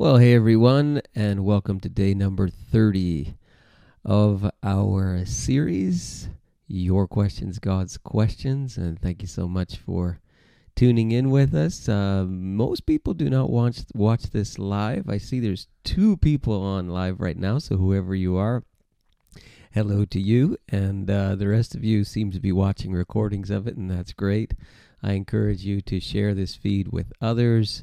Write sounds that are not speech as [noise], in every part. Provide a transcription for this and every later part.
Well, hey everyone, and welcome to day number 30 of our series, Your Questions, God's Questions. And thank you so much for tuning in with us. Uh, most people do not watch, watch this live. I see there's two people on live right now, so whoever you are, hello to you. And uh, the rest of you seem to be watching recordings of it, and that's great. I encourage you to share this feed with others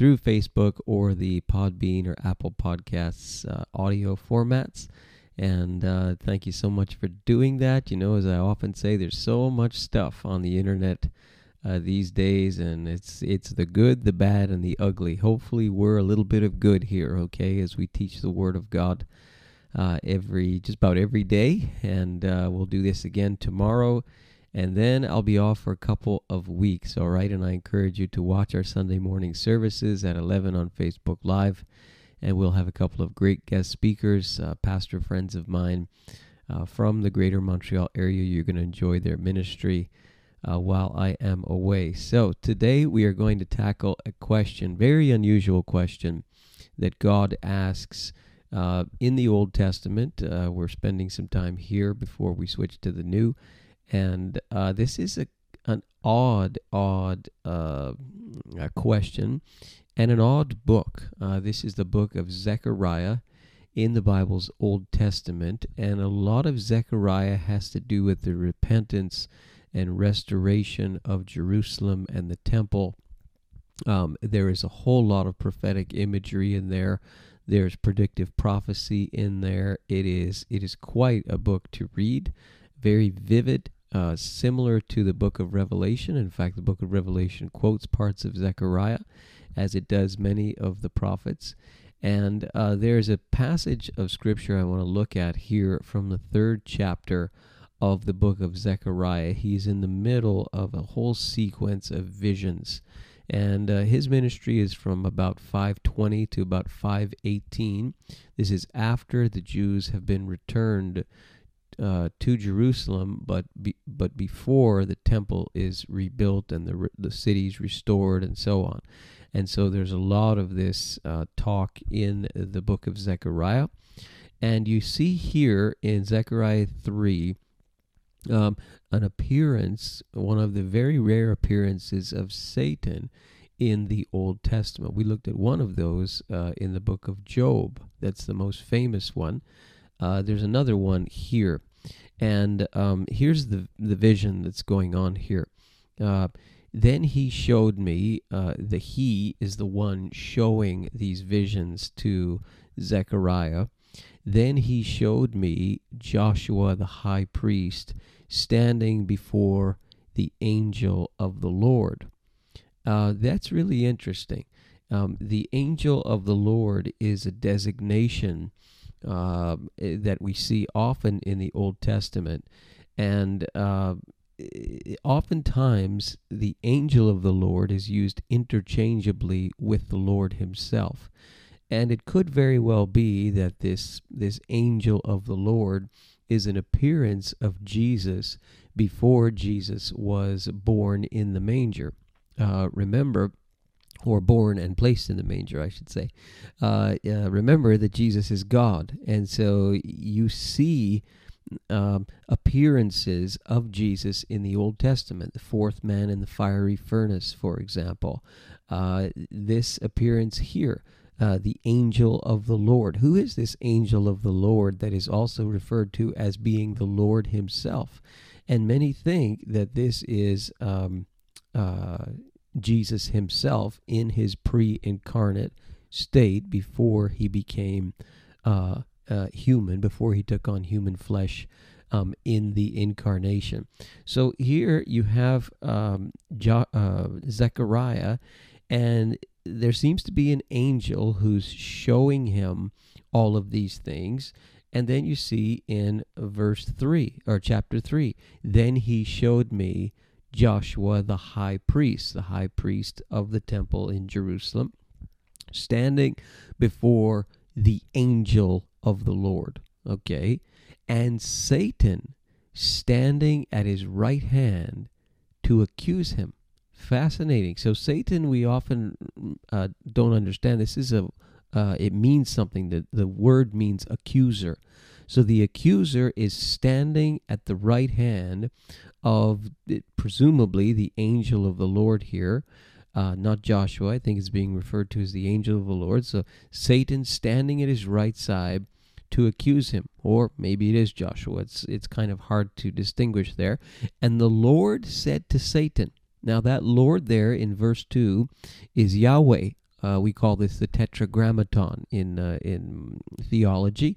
through Facebook or the Podbean or Apple Podcasts uh, audio formats. And uh, thank you so much for doing that. You know, as I often say, there's so much stuff on the internet uh, these days, and it's it's the good, the bad, and the ugly. Hopefully, we're a little bit of good here, okay, as we teach the Word of God uh, every just about every day. And uh, we'll do this again tomorrow and then I'll be off for a couple of weeks, all right? And I encourage you to watch our Sunday morning services at 11 on Facebook Live, and we'll have a couple of great guest speakers, uh, pastor friends of mine uh, from the greater Montreal area. You're going to enjoy their ministry uh, while I am away. So today we are going to tackle a question, very unusual question, that God asks. Uh, in the Old Testament, uh, we're spending some time here before we switch to the New and uh, this is a an odd, odd uh, question and an odd book. Uh, this is the book of Zechariah in the Bible's Old Testament, and a lot of Zechariah has to do with the repentance and restoration of Jerusalem and the temple. Um, there is a whole lot of prophetic imagery in there. There's predictive prophecy in there. It is it is quite a book to read, very vivid uh, similar to the book of Revelation. In fact, the book of Revelation quotes parts of Zechariah, as it does many of the prophets. And uh, there's a passage of scripture I want to look at here from the third chapter of the book of Zechariah. He's in the middle of a whole sequence of visions. And uh, his ministry is from about 520 to about 518. This is after the Jews have been returned uh, to Jerusalem, but be, but before the temple is rebuilt and the the city's restored and so on. And so there's a lot of this uh, talk in the book of Zechariah, and you see here in Zechariah three. Um, an appearance, one of the very rare appearances of Satan in the Old Testament. We looked at one of those uh, in the book of Job. That's the most famous one. Uh, there's another one here. And um, here's the, the vision that's going on here. Uh, then he showed me, uh, the he is the one showing these visions to Zechariah. Then he showed me Joshua the high priest standing before the angel of the Lord. Uh, that's really interesting. Um, the angel of the Lord is a designation uh, that we see often in the Old Testament. And uh, oftentimes, the angel of the Lord is used interchangeably with the Lord Himself. And it could very well be that this, this angel of the Lord is an appearance of Jesus before Jesus was born in the manger. Uh, remember, or born and placed in the manger, I should say. Uh, uh, remember that Jesus is God, and so you see um, appearances of Jesus in the Old Testament. The fourth man in the fiery furnace, for example. Uh, this appearance here. Uh, the angel of the Lord. Who is this angel of the Lord that is also referred to as being the Lord Himself? And many think that this is um, uh, Jesus himself in his pre incarnate state before he became uh, uh, human, before he took on human flesh um, in the incarnation. So here you have um, jo- uh, Zechariah, and there seems to be an angel who's showing him all of these things. And then you see in verse 3 or chapter 3, then he showed me Joshua the high priest, the high priest of the temple in Jerusalem, standing before the angel of the Lord. Okay? And Satan standing at his right hand to accuse him. Fascinating. So, Satan, we often uh, don't understand. This is a, uh, it means something. The, the word means accuser. So the accuser is standing at the right hand of presumably the angel of the Lord here. Uh, not Joshua, I think is being referred to as the angel of the Lord. So Satan standing at his right side to accuse him, or maybe it is Joshua. It's it's kind of hard to distinguish there. And the Lord said to Satan, now that Lord there in verse two is Yahweh. Uh, we call this the Tetragrammaton in uh, in theology.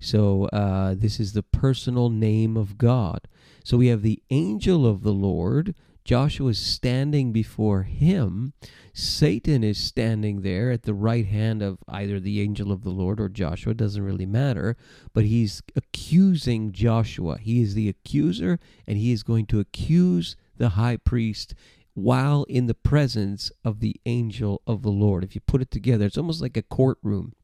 So uh, this is the personal name of God. So we have the angel of the Lord. Joshua is standing before him. Satan is standing there at the right hand of either the angel of the Lord or Joshua. Doesn't really matter. But he's accusing Joshua. He is the accuser, and he is going to accuse the high priest while in the presence of the angel of the Lord. If you put it together, it's almost like a courtroom.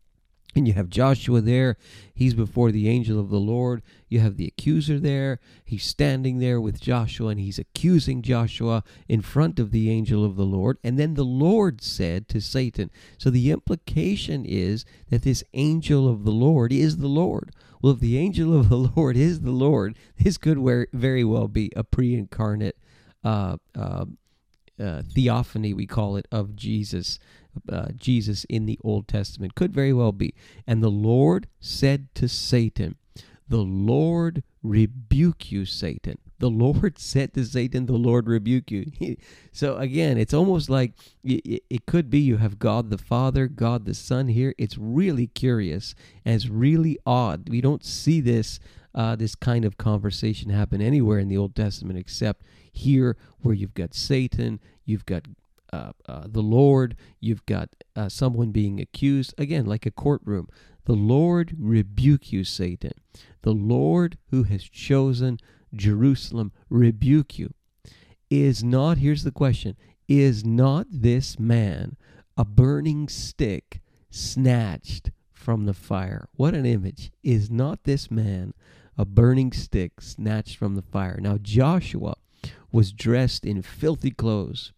And you have Joshua there. He's before the angel of the Lord. You have the accuser there. He's standing there with Joshua and he's accusing Joshua in front of the angel of the Lord. And then the Lord said to Satan. So the implication is that this angel of the Lord is the Lord. Well, if the angel of the [laughs] Lord is the Lord, this could very well be a pre incarnate uh, uh, uh, theophany, we call it, of Jesus. Uh, Jesus in the Old Testament could very well be. And the Lord said to Satan, The Lord rebuke you, Satan. The Lord [laughs] said to Satan, The Lord rebuke you. [laughs] so again, it's almost like it, could be you have God the Father, God the Son here. It's really curious and it's really odd. We don't see this uh, this kind of conversation happen anywhere in the Old Testament except here, where you've got Satan, you've got uh, uh, the Lord, you've got uh, someone being accused, again, like a courtroom. The Lord rebuke you, Satan. The Lord who has chosen Jerusalem rebuke you. Is not, here's the question, is not this man a burning stick snatched from the fire? What an image. Is not this man a burning stick snatched from the fire? Now, Joshua was dressed in filthy clothes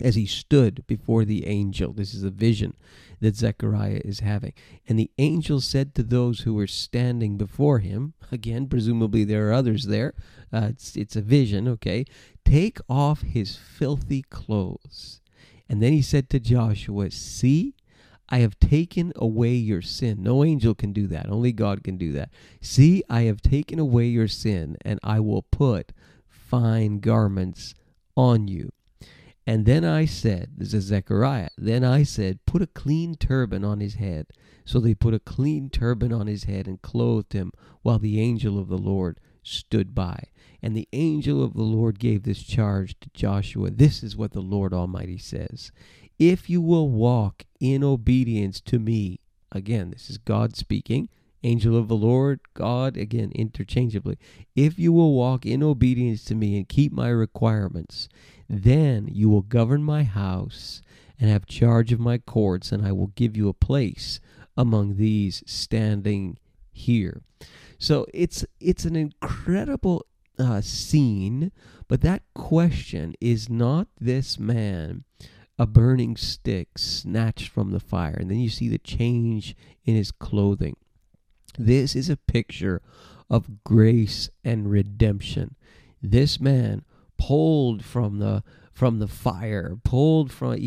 as he stood before the angel. This is a vision that Zechariah is having. And the angel said to those who were standing before him, again, presumably there are others there, uh, it's, it's a vision, okay, take off his filthy clothes. And then he said to Joshua, See, I have taken away your sin. No angel can do that. Only God can do that. See, I have taken away your sin, and I will put fine garments on you. And then I said, this is Zechariah, then I said, put a clean turban on his head. So they put a clean turban on his head and clothed him while the angel of the Lord stood by. And the angel of the Lord gave this charge to Joshua. This is what the Lord Almighty says If you will walk in obedience to me, again, this is God speaking, angel of the Lord, God, again, interchangeably. If you will walk in obedience to me and keep my requirements, then you will govern my house and have charge of my courts, and I will give you a place among these standing here. So it's it's an incredible uh, scene, but that question is not this man a burning stick snatched from the fire, and then you see the change in his clothing. This is a picture of grace and redemption. This man pulled from the from the fire, pulled from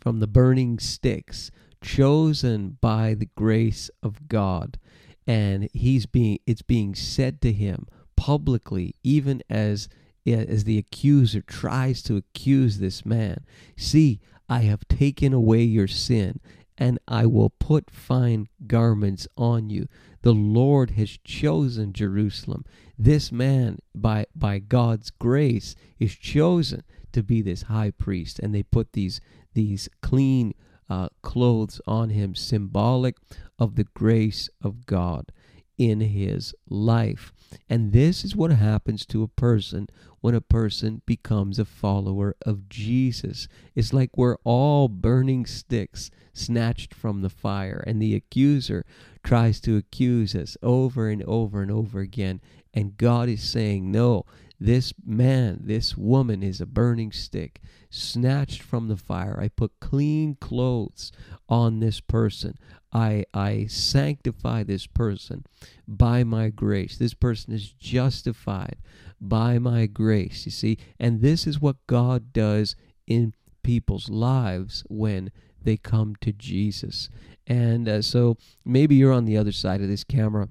from the burning sticks, chosen by the grace of God, and he's being it's being said to him publicly, even as as the accuser tries to accuse this man. See, I have taken away your sin, and I will put fine garments on you. The Lord has chosen Jerusalem. This man, by, by God's grace, is chosen to be this high priest. And they put these, these clean uh, clothes on him, symbolic of the grace of God in his life. And this is what happens to a person when a person becomes a follower of Jesus. It's like we're all burning sticks snatched from the fire, and the accuser tries to accuse us over and over and over again. And God is saying, No, This man, this woman is a burning stick, snatched from the fire. I put clean clothes on this person. I, I sanctify this person by my grace. This person is justified by my grace, you see. And this is what God does in people's lives when they come to Jesus. And uh, so maybe you're on the other side of this camera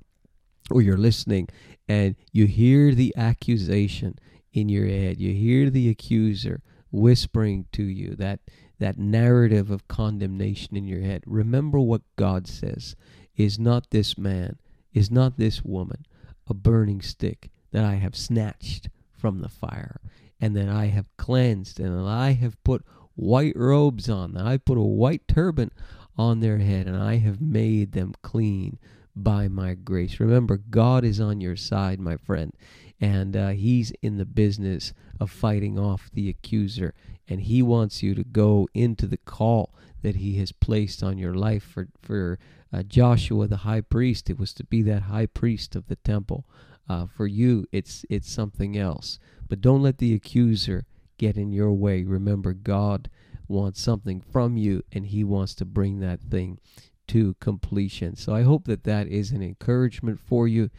or you're listening and you hear the accusation in your head. You hear the accuser whispering to you that that narrative of condemnation in your head. Remember what God says. Is not this man, is not this woman a burning stick that I have snatched from the fire and that I have cleansed and that I have put white robes on, that I put a white turban on their head and I have made them clean by my grace. Remember, God is on your side, my friend, and uh, He's in the business of fighting off the accuser, and He wants you to go into the call that He has placed on your life. For for uh, Joshua, the high priest, it was to be that high priest of the temple. Uh, for you, it's it's something else. But don't let the accuser get in your way. Remember, God wants something from you, and He wants to bring that thing to completion. So I hope that that is an encouragement for you,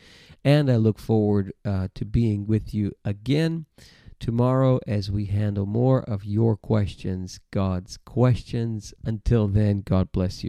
and I look forward uh, to being with you again tomorrow as we handle more of your questions, God's questions. Until then, God bless you.